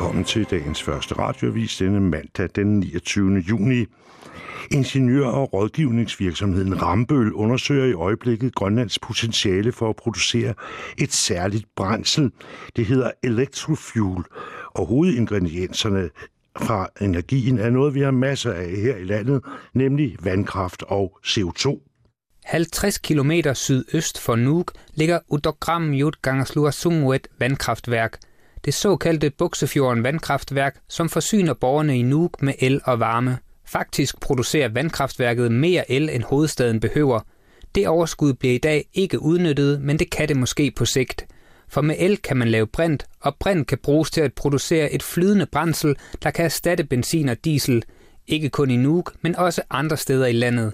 Velkommen til dagens første radioavis denne mandag den 29. juni. Ingeniør- og rådgivningsvirksomheden Rambøl undersøger i øjeblikket Grønlands potentiale for at producere et særligt brændsel. Det hedder electrofuel, og hovedingredienserne fra energien er noget, vi har masser af her i landet, nemlig vandkraft og CO2. 50 km sydøst for Nuuk ligger Udogram Jutgangasluasumuet vandkraftværk – det såkaldte Buksefjorden vandkraftværk, som forsyner borgerne i Nuuk med el og varme. Faktisk producerer vandkraftværket mere el, end hovedstaden behøver. Det overskud bliver i dag ikke udnyttet, men det kan det måske på sigt. For med el kan man lave brint, og brint kan bruges til at producere et flydende brændsel, der kan erstatte benzin og diesel. Ikke kun i Nuuk, men også andre steder i landet.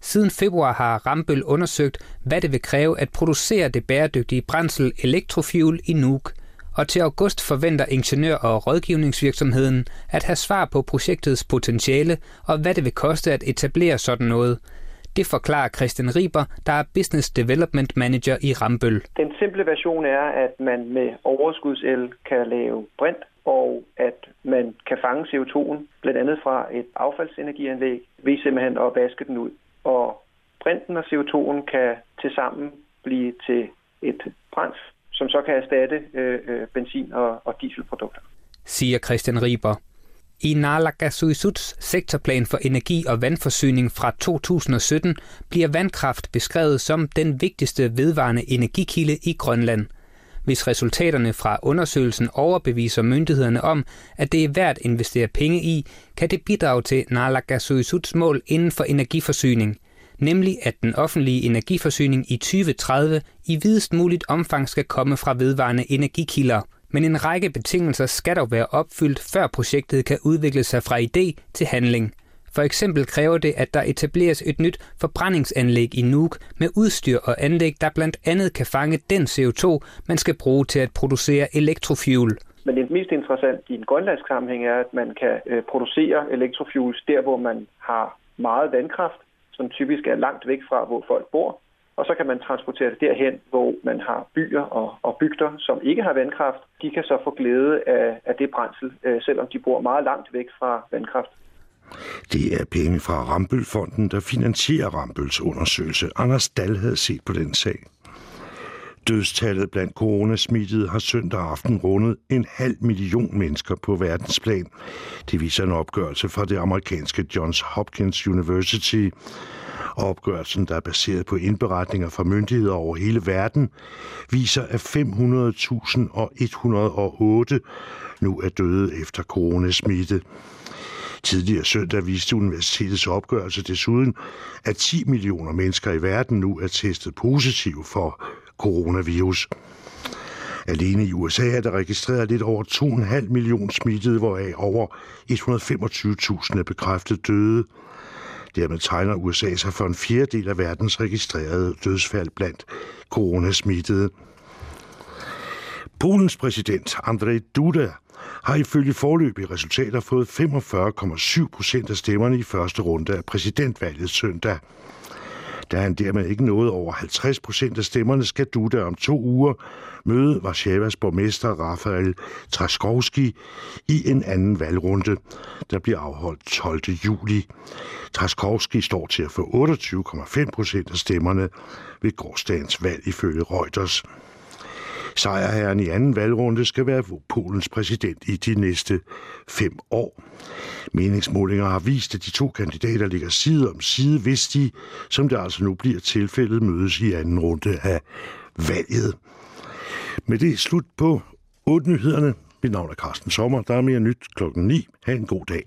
Siden februar har Rambøl undersøgt, hvad det vil kræve at producere det bæredygtige brændsel Electrofuel i Nuuk – og til august forventer ingeniør- og rådgivningsvirksomheden at have svar på projektets potentiale og hvad det vil koste at etablere sådan noget. Det forklarer Christian Riber, der er Business Development Manager i Rambøl. Den simple version er, at man med overskudsel kan lave brint, og at man kan fange CO2'en, blandt andet fra et affaldsenergianlæg, ved simpelthen at vaske den ud. Og brinten og CO2'en kan tilsammen blive til et som så kan erstatte øh, øh, benzin- og, og dieselprodukter. Siger Christian Riber. I Naalakkersuisuts sektorplan for energi og vandforsyning fra 2017 bliver vandkraft beskrevet som den vigtigste vedvarende energikilde i Grønland. Hvis resultaterne fra undersøgelsen overbeviser myndighederne om, at det er værd at investere penge i, kan det bidrage til Naalakkersuisuts mål inden for energiforsyning – nemlig at den offentlige energiforsyning i 2030 i videst muligt omfang skal komme fra vedvarende energikilder. Men en række betingelser skal dog være opfyldt, før projektet kan udvikle sig fra idé til handling. For eksempel kræver det, at der etableres et nyt forbrændingsanlæg i Nuuk med udstyr og anlæg, der blandt andet kan fange den CO2, man skal bruge til at producere elektrofuel. Men det mest interessant i en grønlandsk sammenhæng er, at man kan øh, producere elektrofuels der, hvor man har meget vandkraft, som typisk er langt væk fra, hvor folk bor. Og så kan man transportere det derhen, hvor man har byer og, og bygder, som ikke har vandkraft. De kan så få glæde af, af det brændsel, øh, selvom de bor meget langt væk fra vandkraft. Det er penge fra Rambølfonden, der finansierer Rambøls undersøgelse. Anders Dahl havde set på den sag. Dødstallet blandt coronasmittede har søndag aften rundet en halv million mennesker på verdensplan. Det viser en opgørelse fra det amerikanske Johns Hopkins University. Opgørelsen, der er baseret på indberetninger fra myndigheder over hele verden, viser, at 500.108 nu er døde efter coronasmitte. Tidligere søndag viste universitetets opgørelse desuden, at 10 millioner mennesker i verden nu er testet positiv for coronavirus. Alene i USA er der registreret lidt over 2,5 millioner smittede, hvoraf over 125.000 er bekræftet døde. Dermed tegner USA sig for en fjerdedel af verdens registrerede dødsfald blandt coronasmittede. Polens præsident Andrzej Duda har ifølge forløbige resultater fået 45,7 procent af stemmerne i første runde af præsidentvalget søndag. Da han dermed ikke nåede over 50 procent af stemmerne, skal Duda om to uger møde Varsjavas borgmester Rafael Traskovski i en anden valgrunde, der bliver afholdt 12. juli. Traskovski står til at få 28,5 procent af stemmerne ved gårdsdagens valg ifølge Reuters. Sejrherren i anden valgrunde skal være Polens præsident i de næste fem år. Meningsmålinger har vist, at de to kandidater ligger side om side, hvis de, som det altså nu bliver tilfældet, mødes i anden runde af valget. Med det er slut på 8 nyhederne. Mit navn er Carsten Sommer. Der er mere nyt klokken 9. Ha' en god dag.